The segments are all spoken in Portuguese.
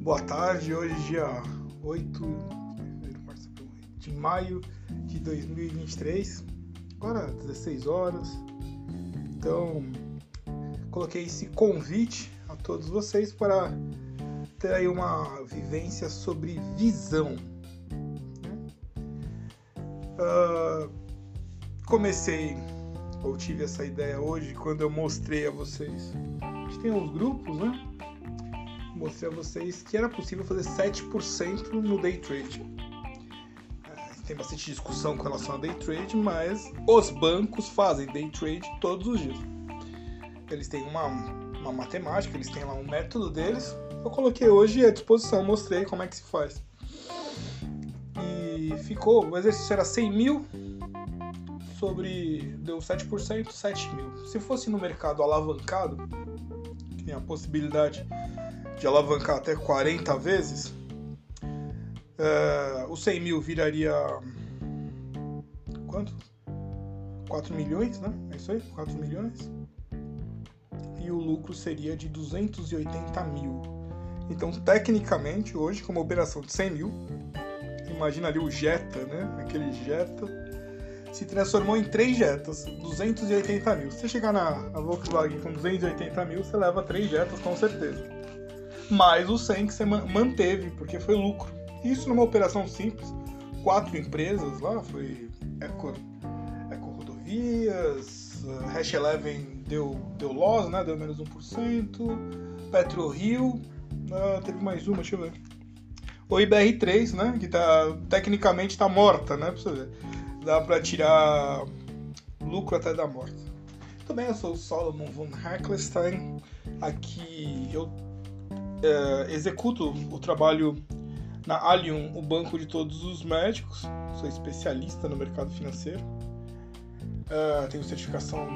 Boa tarde, hoje dia 8 de maio de 2023, agora 16 horas. Então, coloquei esse convite a todos vocês para ter aí uma vivência sobre visão. Uh, comecei, ou tive essa ideia hoje, quando eu mostrei a vocês. A gente tem uns grupos, né? Mostrei a vocês que era possível fazer 7% no day trade. É, tem bastante discussão com relação a day trade, mas os bancos fazem day trade todos os dias. Eles têm uma, uma matemática, eles têm lá um método deles. Eu coloquei hoje à disposição, mostrei como é que se faz. E ficou, o exercício era 100 mil sobre. deu 7%, 7 mil. Se fosse no mercado alavancado, que tem a possibilidade de alavancar até 40 vezes, uh, o 100 mil viraria. quanto? 4 milhões, né? É isso aí? 4 milhões. E o lucro seria de 280 mil. Então, tecnicamente, hoje, como operação de 100 mil, imagina ali o Jetta, né? Aquele Jetta se transformou em três Jettas, 280 mil. Se você chegar na, na Volkswagen com 280 mil, você leva três Jettas com certeza. Mais o 100 que você manteve, porque foi lucro. Isso numa operação simples, quatro empresas lá, foi Eco, Eco Rodovias, Hash Eleven deu, deu loss, né? Deu menos 1%, PetroRio, uh, teve mais uma, deixa eu ver. O IBR3, né? Que tá, tecnicamente tá morta, né? Pra você ver dá para tirar lucro até da morte. Também eu sou o Solomon von Heckelstein. Aqui eu é, executo o trabalho na Allium, o banco de todos os médicos. Sou especialista no mercado financeiro. É, tenho certificação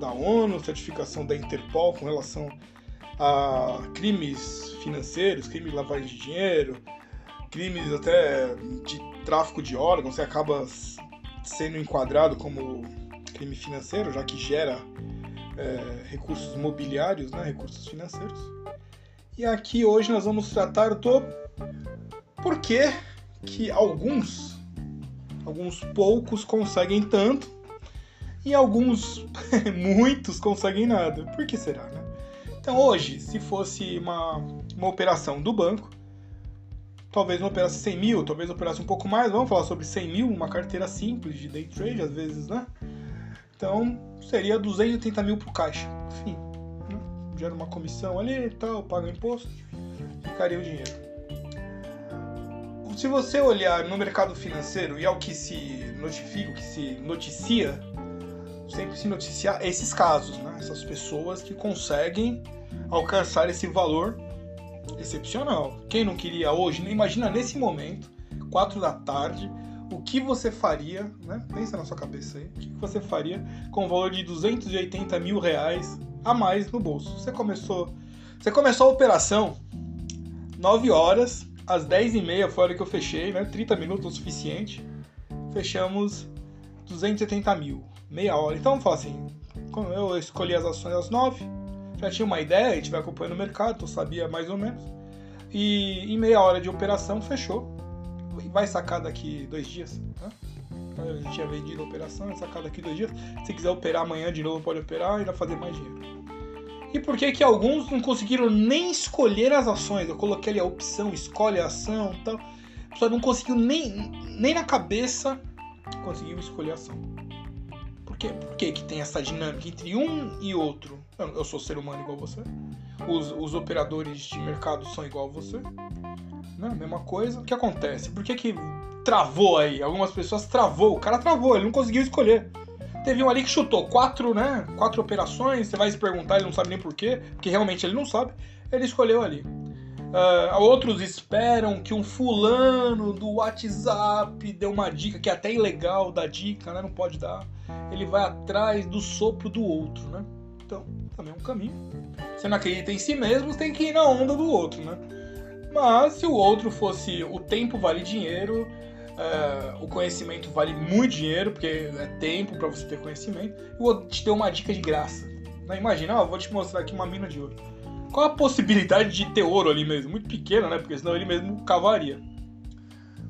da ONU, certificação da Interpol com relação a crimes financeiros, crimes de lavagem de dinheiro, crimes até de tráfico de órgãos. Você acaba sendo enquadrado como crime financeiro, já que gera é, recursos mobiliários, né, recursos financeiros. E aqui hoje nós vamos tratar do porquê que alguns, alguns poucos conseguem tanto e alguns, muitos, conseguem nada. Por que será, né? Então hoje, se fosse uma, uma operação do banco, talvez não operasse 100 mil, talvez operasse um pouco mais. Vamos falar sobre 100 mil, uma carteira simples de day trade, às vezes, né? Então seria 280 mil para o caixa. Enfim? Gera uma comissão ali e tal, paga imposto, ficaria o dinheiro. Se você olhar no mercado financeiro e ao que se notifica, o que se noticia, sempre se noticiar esses casos, né? essas pessoas que conseguem alcançar esse valor excepcional. Quem não queria hoje, imagina nesse momento, quatro da tarde, o que você faria, né? Pensa na sua cabeça aí, o que você faria com o valor de 280 mil reais a mais no bolso? Você começou, você começou a operação 9 horas, às 10 e meia foi a hora que eu fechei, né? 30 minutos o suficiente. Fechamos 280 mil, meia hora. Então vamos falar assim, eu escolhi as ações às 9, já tinha uma ideia, gente vai acompanhando o mercado, então sabia mais ou menos. E em meia hora de operação fechou. Vai sacar daqui dois dias. Né? Eu já tinha vendido a operação, sacar daqui dois dias. Se quiser operar amanhã de novo, pode operar e ainda fazer mais dinheiro. E por que que alguns não conseguiram nem escolher as ações? Eu coloquei ali a opção, escolhe a ação e tal. A pessoa não conseguiu nem, nem na cabeça conseguiu escolher a ação. Por quê? Por que, que tem essa dinâmica entre um e outro? Eu, eu sou ser humano igual você. Os, os operadores de mercado são igual a você. Né? Mesma coisa. O que acontece? Por que, que travou aí? Algumas pessoas travou. O cara travou, ele não conseguiu escolher. Teve um ali que chutou quatro, né? Quatro operações. Você vai se perguntar, ele não sabe nem por quê, porque realmente ele não sabe. Ele escolheu ali. Uh, outros esperam que um fulano do WhatsApp dê uma dica, que é até ilegal dar dica, né? Não pode dar. Ele vai atrás do sopro do outro, né? Então, também é um caminho. Você não acredita em si mesmo, tem que ir na onda do outro, né? Mas se o outro fosse o tempo vale dinheiro, é, o conhecimento vale muito dinheiro, porque é tempo para você ter conhecimento, e o outro te deu uma dica de graça. Né? Imagina, ó, vou te mostrar aqui uma mina de ouro. qual a possibilidade de ter ouro ali mesmo? Muito pequena, né? Porque senão ele mesmo cavaria.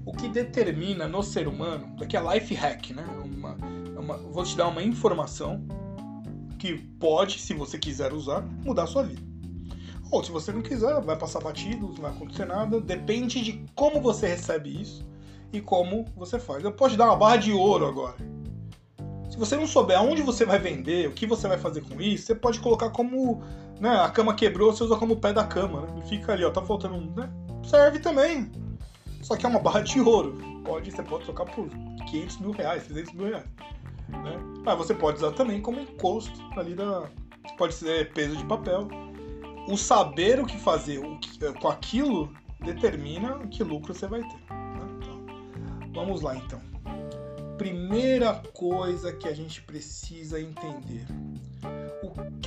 O que determina no ser humano, daqui é life hack, né? Uma, uma, vou te dar uma informação que pode, se você quiser usar, mudar a sua vida. Ou se você não quiser, vai passar batido, não vai acontecer nada. Depende de como você recebe isso e como você faz. Eu posso te dar uma barra de ouro agora. Se você não souber aonde você vai vender, o que você vai fazer com isso, você pode colocar como. Né, a cama quebrou, você usa como pé da cama. Né? fica ali, ó, tá faltando um. Né? Serve também. Só que é uma barra de ouro. Pode, você pode trocar por 500 mil reais, 300 mil reais. Né? Mas você pode usar também como encosto ali da. Pode ser peso de papel o saber o que fazer o que, com aquilo determina que lucro você vai ter. Vamos lá então. Primeira coisa que a gente precisa entender: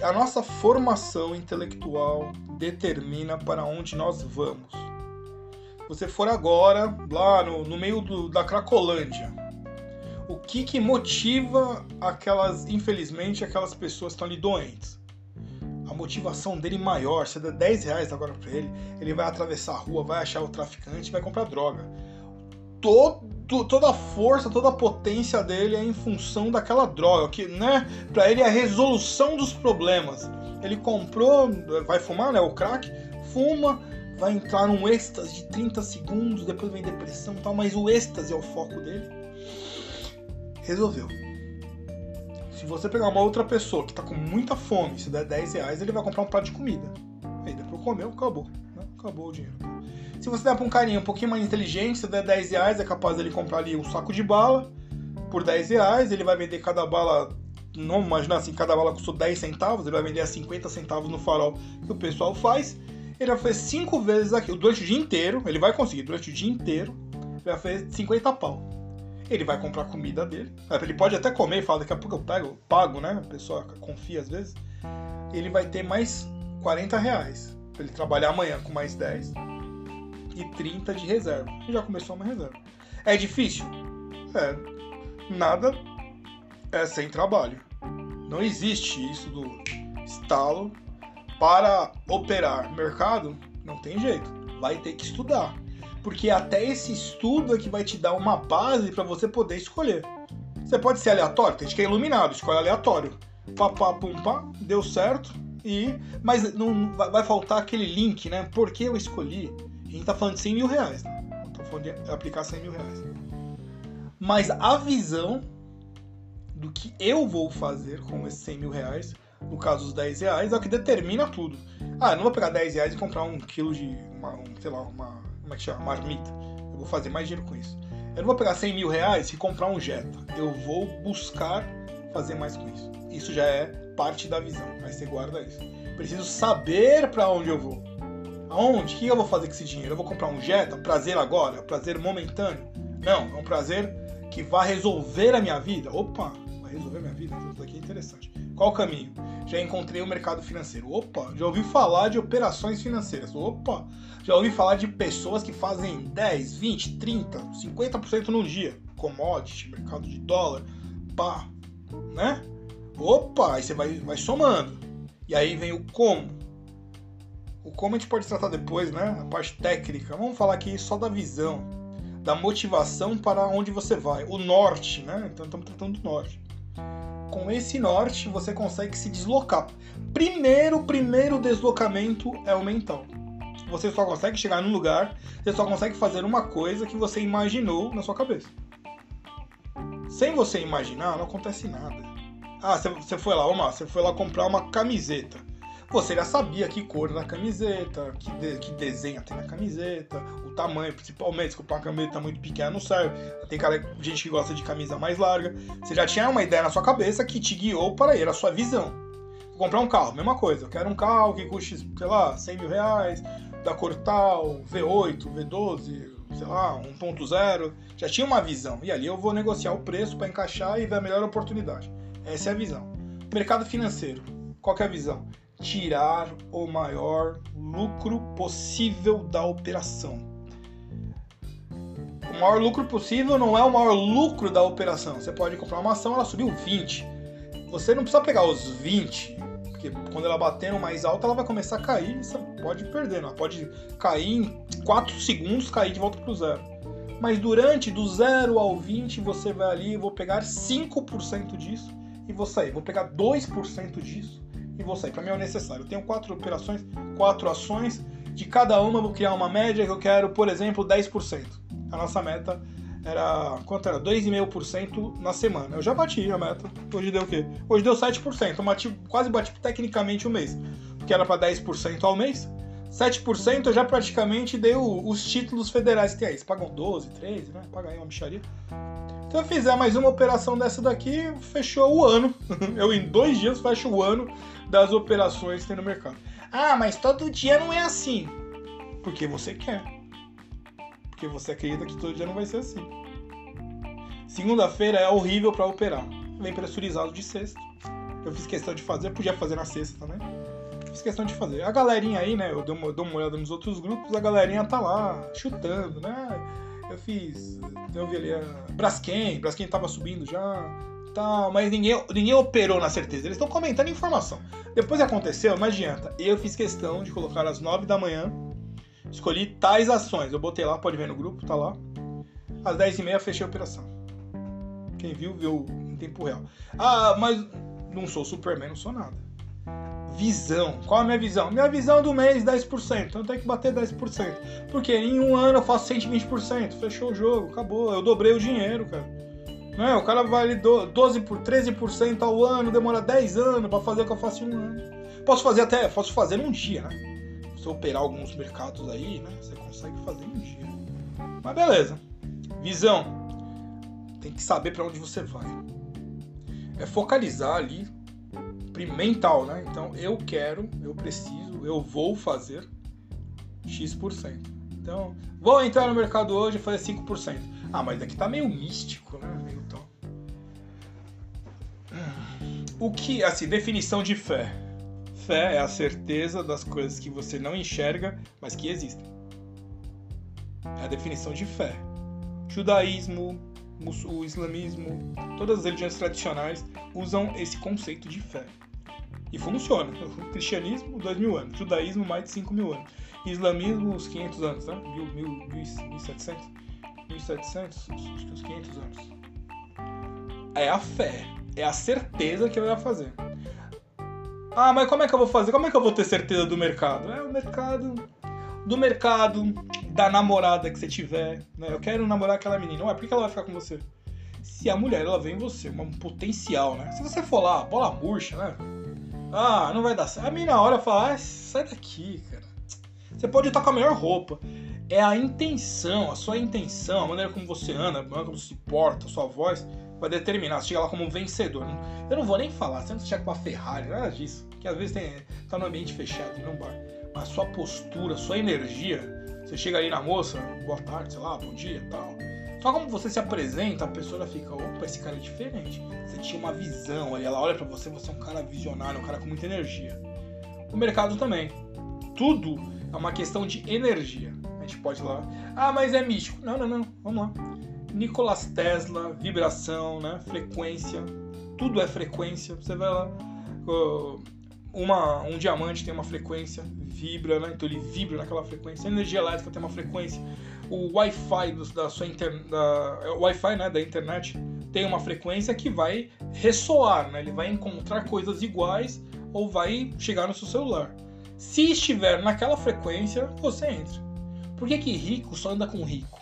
a nossa formação intelectual determina para onde nós vamos. Você for agora lá no, no meio do, da Cracolândia, o que, que motiva aquelas, infelizmente, aquelas pessoas que estão ali doentes? a motivação dele maior. Você dá 10 reais agora pra ele, ele vai atravessar a rua, vai achar o traficante vai comprar droga. Todo, toda a força, toda a potência dele é em função daquela droga, que, né, pra ele é a resolução dos problemas. Ele comprou, vai fumar, né, o crack, fuma, vai entrar num êxtase de 30 segundos, depois vem depressão e tal, mas o êxtase é o foco dele. Resolveu se você pegar uma outra pessoa que tá com muita fome, se der 10 reais, ele vai comprar um prato de comida. Aí depois comeu, acabou. Né? Acabou o dinheiro. Se você der pra um carinha um pouquinho mais inteligente, se der 10 reais, é capaz dele comprar ali um saco de bala por 10 reais, ele vai vender cada bala. Não imaginar assim, cada bala custou 10 centavos, ele vai vender a 50 centavos no farol que o pessoal faz. Ele vai fazer 5 vezes aquilo durante o dia inteiro. Ele vai conseguir durante o dia inteiro. Ele vai fazer 50 pau ele vai comprar comida dele. Ele pode até comer e falar, daqui a pouco eu pego, pago, né? A pessoa confia às vezes. Ele vai ter mais 40 reais. Pra ele trabalhar amanhã com mais 10 e 30 de reserva. Já começou uma reserva. É difícil? É. Nada é sem trabalho. Não existe isso do estalo para operar mercado. Não tem jeito. Vai ter que estudar porque até esse estudo é que vai te dar uma base para você poder escolher. Você pode ser aleatório, tem gente que é iluminado, escolhe aleatório. Pá, pá, pum, pá, deu certo. E, mas não vai faltar aquele link, né? Por que eu escolhi? A gente tá falando de 100 mil reais, né? Tô falando de aplicar 100 mil reais. Mas a visão do que eu vou fazer com esses 100 mil reais, no caso os 10 reais, é o que determina tudo. Ah, eu não vou pegar 10 reais e comprar um quilo de, uma, um, sei lá, uma como é que chama? Marmita. Eu vou fazer mais dinheiro com isso. Eu não vou pegar 100 mil reais e comprar um Jetta. Eu vou buscar fazer mais com isso. Isso já é parte da visão. Aí você guarda isso. Preciso saber para onde eu vou. Aonde? O que eu vou fazer com esse dinheiro? Eu vou comprar um Jetta? Prazer agora? Prazer momentâneo? Não, é um prazer que vai resolver a minha vida. Opa, vai resolver a minha vida. Isso aqui é interessante. Qual o caminho? Já encontrei o mercado financeiro. Opa, já ouvi falar de operações financeiras. Opa, já ouvi falar de pessoas que fazem 10, 20, 30, 50% num dia. Commodity, mercado de dólar, pá, né? Opa, aí você vai, vai somando. E aí vem o como. O como a gente pode tratar depois, né? A parte técnica. Vamos falar aqui só da visão, da motivação para onde você vai. O norte, né? Então estamos tratando do norte. Com esse norte você consegue se deslocar. Primeiro, primeiro deslocamento é o mental você só consegue chegar num lugar, você só consegue fazer uma coisa que você imaginou na sua cabeça. Sem você imaginar, não acontece nada. Ah, você foi lá, vamos lá, você foi lá comprar uma camiseta. Você já sabia que cor da camiseta, que, de, que desenho tem na camiseta, o tamanho, principalmente, se comprar uma camiseta muito pequena não serve. Tem cara, gente que gosta de camisa mais larga. Você já tinha uma ideia na sua cabeça que te guiou para ir, a sua visão. comprar um carro, mesma coisa. Eu quero um carro que custe, sei lá, 100 mil reais, da cor tal, V8, V12, sei lá, 1.0, já tinha uma visão. E ali eu vou negociar o preço para encaixar e ver a melhor oportunidade. Essa é a visão. Mercado financeiro, qual é a visão? Tirar o maior lucro possível da operação. O maior lucro possível não é o maior lucro da operação. Você pode comprar uma ação, ela subiu 20. Você não precisa pegar os 20 Porque quando ela bater no mais alto, ela vai começar a cair e você pode perder. Ela pode cair em 4 segundos, cair de volta pro zero. Mas durante do 0 ao 20, você vai ali, vou pegar 5% disso e vou sair. Vou pegar 2% disso e vou sair. Para mim é o necessário. Eu tenho quatro operações, quatro ações. De cada uma vou criar uma média que eu quero, por exemplo, 10%. A nossa meta era. Quanto era? 2,5% na semana. Eu já bati a meta. Hoje deu o quê? Hoje deu 7%. Eu bati, quase bati tecnicamente o um mês. Porque era para 10% ao mês. 7% eu já praticamente dei os títulos federais que aí. Você pagam 12, 13, né? Paga aí uma bicharia. Então eu fizer mais uma operação dessa daqui, fechou o ano. Eu em dois dias fecho o ano das operações que tem no mercado. Ah, mas todo dia não é assim. Porque você quer. Porque você acredita que todo dia não vai ser assim. Segunda-feira é horrível para operar. Vem pressurizado de sexta. Eu fiz questão de fazer, podia fazer na sexta também fiz questão de fazer. A galerinha aí, né? Eu dou uma, uma olhada nos outros grupos, a galerinha tá lá chutando, né? Eu fiz. Eu vi ali a Braskem, Braskem tava subindo já. Tal, mas ninguém, ninguém operou na certeza. Eles estão comentando informação. Depois aconteceu, não adianta. Eu fiz questão de colocar às 9 da manhã. Escolhi tais ações. Eu botei lá, pode ver no grupo, tá lá. Às 10 e meia fechei a operação. Quem viu, viu em tempo real. Ah, mas não sou Superman, não sou nada visão. Qual a minha visão? Minha visão do mês, 10%. Então eu tenho que bater 10%. Porque em um ano eu faço 120%. Fechou o jogo, acabou. Eu dobrei o dinheiro, cara. Não é? O cara vale 12 por 13% ao ano, demora 10 anos para fazer o que eu faço em um ano. Posso fazer até, posso fazer num dia, né? Se eu operar alguns mercados aí, né? Você consegue fazer num dia. Mas beleza. Visão. Tem que saber para onde você vai. É focalizar ali mental, né? Então eu quero, eu preciso, eu vou fazer X%. Então, vou entrar no mercado hoje e fazer 5%. Ah, mas aqui tá meio místico, né? Tão... O que, assim, definição de fé. Fé é a certeza das coisas que você não enxerga, mas que existem. É a definição de fé. Judaísmo, o islamismo, todas as religiões tradicionais usam esse conceito de fé. E funciona. O cristianismo, 2 mil anos. Judaísmo, mais de 5 mil anos. Islamismo, uns 500 anos, né? Mil, mil, mil, 1700? 1700? Acho que uns 500 anos. É a fé. É a certeza que vai fazer. Ah, mas como é que eu vou fazer? Como é que eu vou ter certeza do mercado? É o mercado. Do mercado, da namorada que você tiver. Né? Eu quero namorar aquela menina. Ué, por que ela vai ficar com você? Se a mulher ela vem em você, um potencial, né? Se você for lá, bola murcha, né? Ah, não vai dar certo. A mim na hora fala, ah, sai daqui, cara. Você pode estar com a melhor roupa. É a intenção, a sua intenção, a maneira como você anda, a maneira como se porta, a sua voz, vai determinar. Você chega lá como um vencedor. Eu não vou nem falar, você não chega com uma Ferrari, nada disso. Que às vezes tem, tá no ambiente fechado, não bar. Mas sua postura, sua energia, você chega ali na moça, boa tarde, sei lá, bom dia tal. Só como você se apresenta, a pessoa fica, opa, esse cara é diferente. Você tinha uma visão, aí ela olha para você, você é um cara visionário, um cara com muita energia. O mercado também. Tudo é uma questão de energia. A gente pode ir lá, ah, mas é místico. Não, não, não, vamos lá. Nicolas Tesla, vibração, né? frequência, tudo é frequência. Você vai lá, uma, um diamante tem uma frequência, vibra, né? então ele vibra naquela frequência. A energia elétrica tem uma frequência o Wi-Fi da sua inter... da... É, Wi-Fi, né, da internet tem uma frequência que vai ressoar, né? Ele vai encontrar coisas iguais ou vai chegar no seu celular. Se estiver naquela frequência, você entra. Por que, que rico só anda com rico?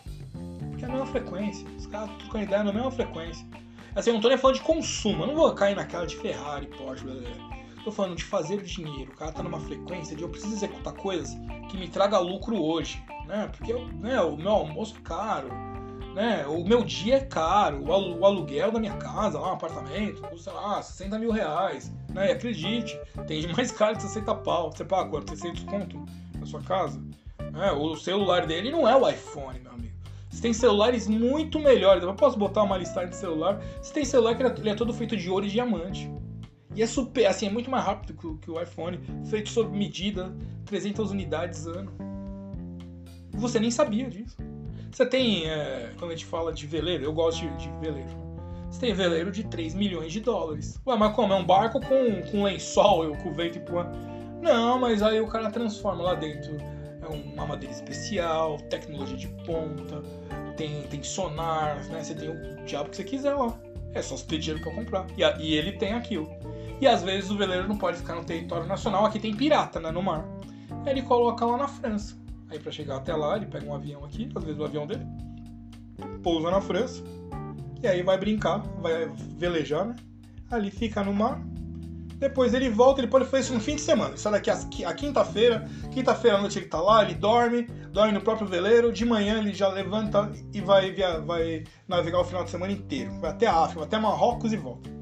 Porque é a mesma frequência. Os caras trocam ideia na mesma frequência. Assim, eu não tô nem falando de consumo. Eu não vou cair naquela de Ferrari, Porsche, blá. Tô falando de fazer dinheiro. O cara tá numa frequência de eu preciso executar coisas que me traga lucro hoje, né? Porque né, o meu almoço é caro, né? O meu dia é caro, o aluguel da minha casa, lá, um apartamento, sei lá, 60 mil reais, né? E acredite, tem de mais caro que 60 pau. Você paga quanto? 600 conto na sua casa? É, o celular dele não é o iPhone, meu amigo. Você tem celulares muito melhores. Eu posso botar uma listagem de celular. Você tem celular que ele é todo feito de ouro e diamante. E é super, assim, é muito mais rápido que, que o iPhone, feito sob medida, 300 unidades ano. Você nem sabia disso. Você tem, é, quando a gente fala de veleiro, eu gosto de, de veleiro. Você tem veleiro de 3 milhões de dólares. Ué, mas como? É um barco com, com lençol, com vento e pô. Não, mas aí o cara transforma lá dentro. É uma madeira especial, tecnologia de ponta, tem, tem sonar, né? Você tem o diabo que você quiser lá. É só você ter dinheiro pra comprar. E, e ele tem aquilo. E às vezes o veleiro não pode ficar no território nacional, aqui tem pirata, né, no mar. Aí ele coloca lá na França. Aí para chegar até lá, ele pega um avião aqui, às vezes o avião dele, pousa na França, e aí vai brincar, vai velejar, né? Ali fica no mar. Depois ele volta, ele pode fazer isso no fim de semana. Sai daqui a, quinta-feira, quinta-feira à noite ele tá lá, ele dorme, dorme no próprio veleiro, de manhã ele já levanta e vai, via, vai navegar o final de semana inteiro. Vai até a África, até Marrocos e volta.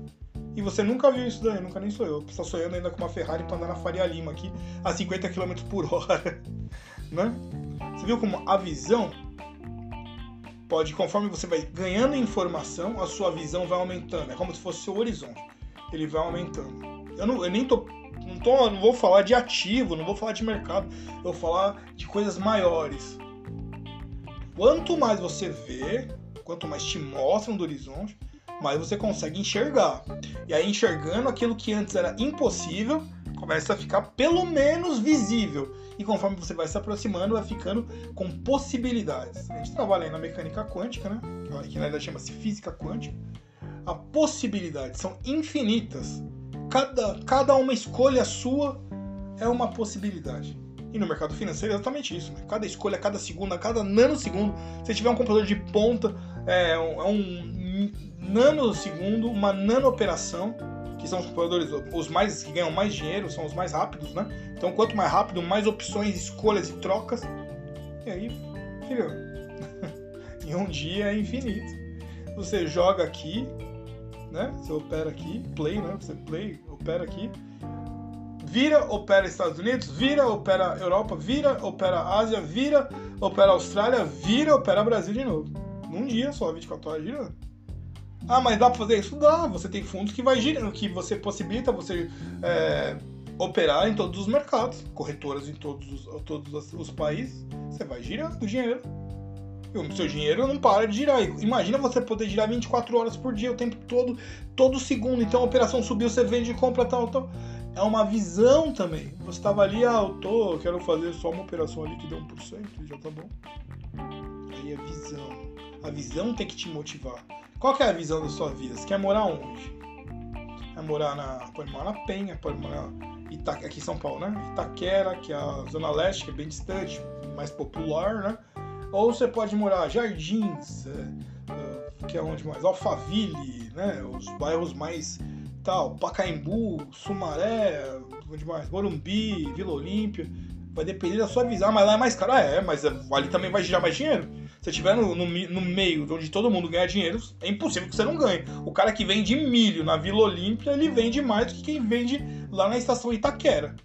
E você nunca viu isso daí, nunca nem sou eu. Você tá sonhando ainda com uma Ferrari pra andar na Faria Lima aqui a 50 km por hora. né? Você viu como a visão pode, conforme você vai ganhando informação, a sua visão vai aumentando. É como se fosse seu horizonte. Ele vai aumentando. Eu, não, eu nem tô não, tô. não vou falar de ativo, não vou falar de mercado. Eu vou falar de coisas maiores. Quanto mais você vê, quanto mais te mostram do horizonte, mais você consegue enxergar. E aí, enxergando aquilo que antes era impossível, começa a ficar pelo menos visível. E conforme você vai se aproximando, vai ficando com possibilidades. A gente trabalha aí na mecânica quântica, né? Que na verdade chama-se física quântica. A possibilidades são infinitas. Cada, cada uma escolha sua é uma possibilidade. E no mercado financeiro é exatamente isso. Né? Cada escolha, cada segundo, cada nanosegundo. Se tiver um computador de ponta, é um, é um nanosegundo, uma nano operação que são os computadores os mais que ganham mais dinheiro, são os mais rápidos, né? Então, quanto mais rápido, mais opções, escolhas e trocas. E aí, filho, em um dia é infinito. Você joga aqui, né? Você opera aqui, play, né? Você play, opera aqui. Vira, opera Estados Unidos, vira, opera Europa, vira, opera Ásia, vira, opera Austrália, vira, opera Brasil de novo. Num dia só, 24 horas girando. Ah, mas dá para fazer isso? Dá. Você tem fundos que vai girando, que você possibilita você é, operar em todos os mercados, corretoras em todos os, todos os países. Você vai girando o dinheiro. E o seu dinheiro não para de girar. Imagina você poder girar 24 horas por dia, o tempo todo, todo segundo. Então a operação subiu, você vende, compra, tal, tal. É uma visão também. Você estava ali, ah, eu tô, quero fazer só uma operação ali que dê 1%, já tá bom. Aí é visão. A visão tem que te motivar. Qual que é a visão da sua vida? Você quer morar onde? Quer morar na. Pode morar na Penha, pode morar Ita... aqui em São Paulo, né? Itaquera, que é a Zona Leste, que é bem distante, mais popular, né? Ou você pode morar Jardins, é, é, que é onde mais? Alphaville, né? Os bairros mais tal, Pacaembu, Sumaré, onde mais? Morumbi, Vila Olímpia. Vai depender da sua visão. Mas lá é mais caro. Ah, é, mas ali também vai girar mais dinheiro. Se estiver no, no, no, meio onde todo mundo ganha dinheiro, é impossível que você não ganhe. O cara que vende milho na Vila Olímpia, ele vende mais do que quem vende lá na estação Itaquera.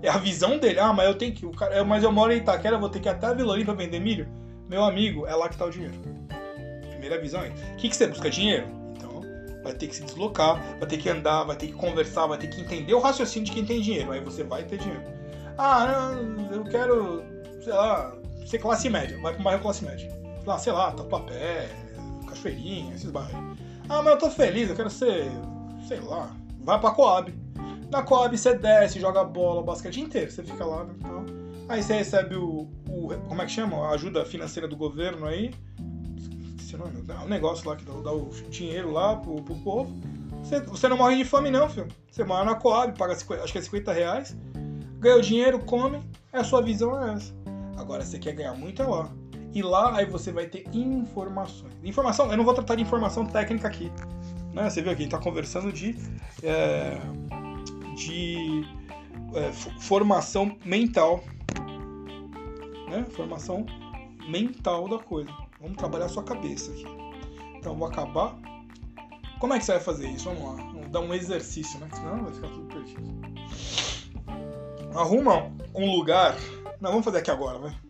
É a visão dele. Ah, mas eu tenho que. O cara, mas eu moro em Itaquera, vou ter que ir até a Vila Olímpia vender milho? Meu amigo, é lá que está o dinheiro. Primeira visão é. O que, que você busca? Dinheiro? Então, vai ter que se deslocar, vai ter que andar, vai ter que conversar, vai ter que entender o raciocínio de quem tem dinheiro. Aí você vai ter dinheiro. Ah, eu quero, sei lá, ser classe média. Vai para o bairro classe média lá, sei lá, Tatuapé, Cachoeirinha, esses bairros. Ah, mas eu tô feliz, eu quero ser, sei lá, vai pra Coab. Na Coab você desce, joga bola, basquete inteiro, você fica lá, então. Aí você recebe o, o, como é que chama? A ajuda financeira do governo aí. Esqueci o nome, o negócio lá que dá, dá, o dinheiro lá pro, pro povo. Você, você, não morre de fome não, filho. Você mora na Coab, paga 50, acho que é 50 reais, ganha o dinheiro, come, a sua visão é essa. Agora, você quer ganhar muito é lá. E lá aí você vai ter informações. Informação, eu não vou tratar de informação técnica aqui. Né? Você viu aqui, a gente está conversando de, é, de é, formação mental. Né? Formação mental da coisa. Vamos trabalhar a sua cabeça aqui. Então vou acabar. Como é que você vai fazer isso? Vamos lá. Vamos dar um exercício, né? Senão vai ficar tudo perdido. Arruma um lugar. Não, vamos fazer aqui agora, vai.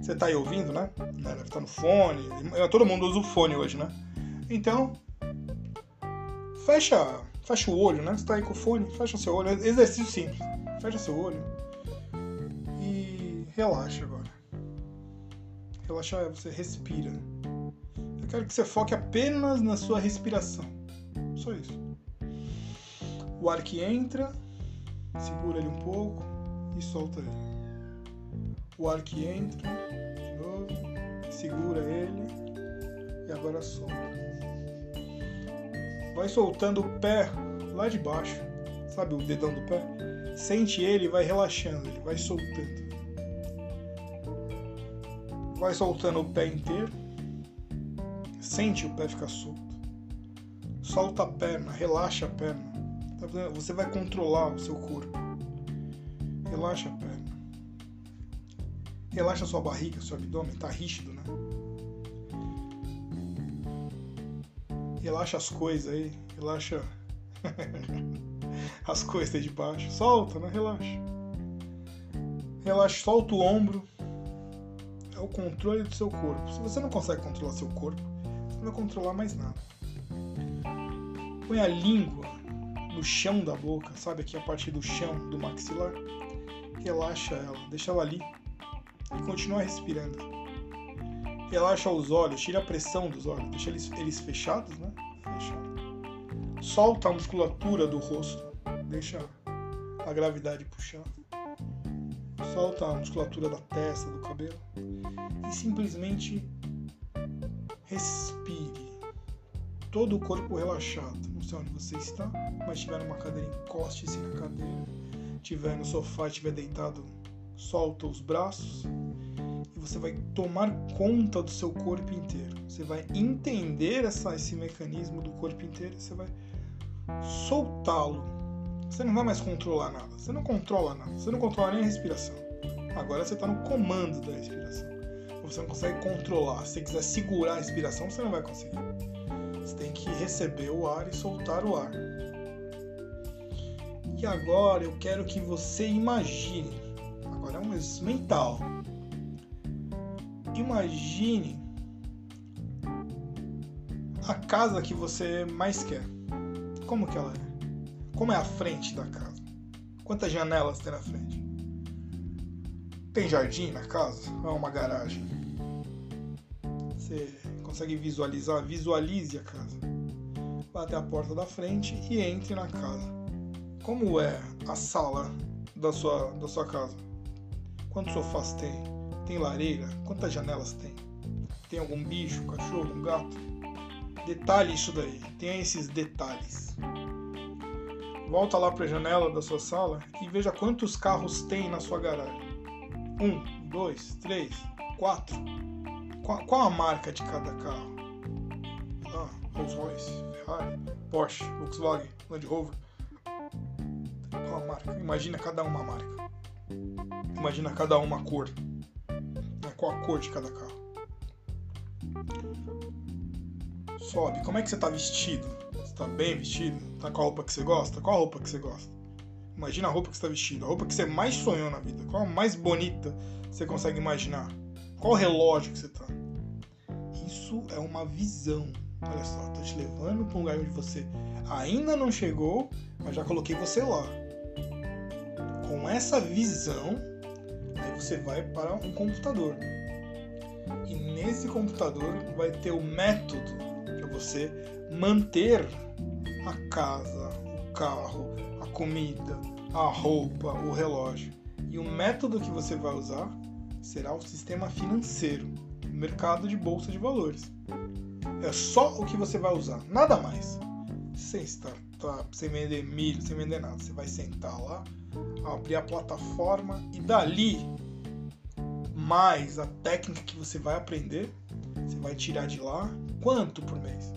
Você tá aí ouvindo, né? né? Deve estar tá no fone. Todo mundo usa o fone hoje, né? Então, fecha, fecha o olho, né? Você tá aí com o fone, fecha seu olho. Exercício simples. Fecha seu olho. E relaxa agora. Relaxar é você respira. quero que você foque apenas na sua respiração. Só isso. O ar que entra, segura ele um pouco e solta ele. O ar que entra, de novo, segura ele e agora solta. Vai soltando o pé lá de baixo, sabe o dedão do pé? Sente ele vai relaxando, ele vai soltando. Vai soltando o pé inteiro. Sente o pé ficar solto. Solta a perna, relaxa a perna. Tá Você vai controlar o seu corpo. Relaxa a perna. Relaxa sua barriga, seu abdômen, tá rígido, né? Relaxa as coisas aí, relaxa as coisas aí de baixo. Solta, né? Relaxa. Relaxa, solta o ombro. É o controle do seu corpo. Se você não consegue controlar seu corpo, você não vai controlar mais nada. Põe a língua no chão da boca, sabe aqui a parte do chão do maxilar. Relaxa ela, deixa ela ali e continua respirando. Relaxa os olhos, tira a pressão dos olhos, deixa eles, eles fechados, né? Fechados. Solta a musculatura do rosto, deixa a gravidade puxar. Solta a musculatura da testa, do cabelo e simplesmente respire. Todo o corpo relaxado. Não sei onde você está, mas estiver numa cadeira, encoste-se na cadeira. Estiver no sofá, estiver deitado, solta os braços e você vai tomar conta do seu corpo inteiro. Você vai entender essa, esse mecanismo do corpo inteiro e você vai soltá-lo. Você não vai mais controlar nada. Você não controla nada. Você não controla nem a respiração. Agora você está no comando da respiração. Você não consegue controlar. Se você quiser segurar a respiração, você não vai conseguir. Você tem que receber o ar e soltar o ar. E agora eu quero que você imagine. Um exercício mental. Imagine a casa que você mais quer. Como que ela é? Como é a frente da casa? Quantas janelas tem na frente? Tem jardim na casa? Ou é uma garagem? Você consegue visualizar? Visualize a casa. Vá até a porta da frente e entre na casa. Como é a sala da sua, da sua casa? Quantos sofás tem? Tem lareira? Quantas janelas tem? Tem algum bicho, cachorro, um gato? Detalhe isso daí. Tenha esses detalhes. Volta lá para a janela da sua sala e veja quantos carros tem na sua garagem. Um, dois, três, quatro. Qual, qual a marca de cada carro? Ah, Rolls Royce, Ferrari, Porsche, Volkswagen, Land Rover. Qual a marca? Imagina cada uma marca. Imagina cada uma cor. Qual a cor de cada carro? Sobe. Como é que você está vestido? Você está bem vestido? Tá com a roupa que você gosta? Qual a roupa que você gosta? Imagina a roupa que você está vestido, a roupa que você mais sonhou na vida. Qual a mais bonita você consegue imaginar? Qual relógio que você está? Isso é uma visão. Olha só, estou te levando para um lugar onde você ainda não chegou, mas já coloquei você lá. Com essa visão, aí você vai para um computador. E nesse computador vai ter o método para você manter a casa, o carro, a comida, a roupa, o relógio. E o método que você vai usar será o sistema financeiro, o mercado de bolsa de valores. É só o que você vai usar, nada mais. Sem startup, sem vender milho, sem vender nada. Você vai sentar lá, abrir a plataforma e dali mais a técnica que você vai aprender, você vai tirar de lá quanto por mês?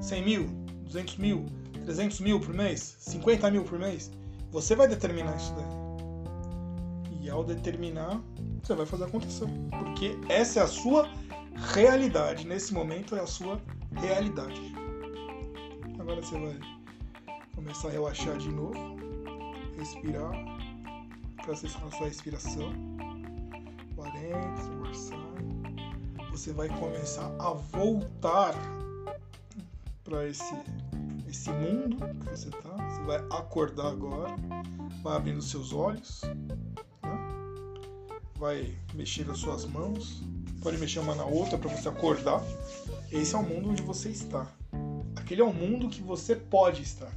100 mil? 200 mil? 300 mil por mês? 50 mil por mês? Você vai determinar isso daí. E ao determinar, você vai fazer acontecer. Porque essa é a sua realidade. Nesse momento é a sua realidade. Agora você vai começar a relaxar de novo. Respirar. Atenção na sua respiração. O ar entra, o ar sai. Você vai começar a voltar para esse, esse mundo que você tá. Você vai acordar agora. Vai abrindo seus olhos vai mexer as suas mãos, pode mexer uma na outra para você acordar. Esse é o mundo onde você está. Aquele é o mundo que você pode estar.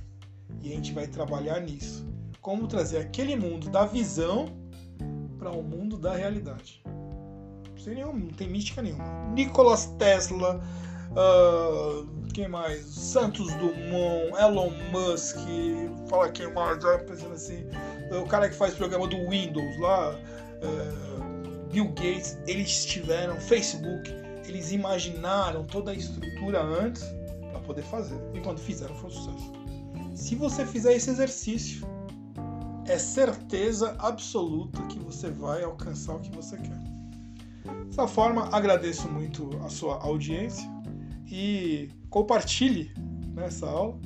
E a gente vai trabalhar nisso. Como trazer aquele mundo da visão para o mundo da realidade. Sem nenhum, não tem mística nenhuma. Nicolas Tesla, uh, quem mais? Santos Dumont, Elon Musk, fala quem mais? Pensando assim, o cara que faz programa do Windows lá, uh, Bill Gates, eles tiveram Facebook, eles imaginaram toda a estrutura antes para poder fazer. E quando fizeram foi um sucesso. Se você fizer esse exercício, é certeza absoluta que você vai alcançar o que você quer. Dessa forma, agradeço muito a sua audiência e compartilhe nessa aula.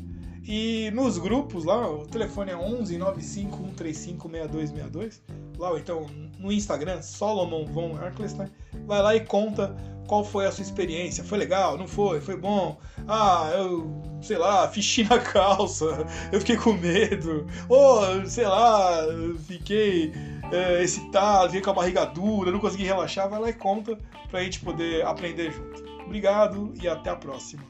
E nos grupos lá, o telefone é 11 95 135 6262. Lá, ou então no Instagram, Solomon von Erklestein. Vai lá e conta qual foi a sua experiência. Foi legal? Não foi? Foi bom? Ah, eu, sei lá, xixi na calça, eu fiquei com medo. Ou, sei lá, fiquei é, excitado, fiquei com a barriga dura, não consegui relaxar. Vai lá e conta pra gente poder aprender junto. Obrigado e até a próxima.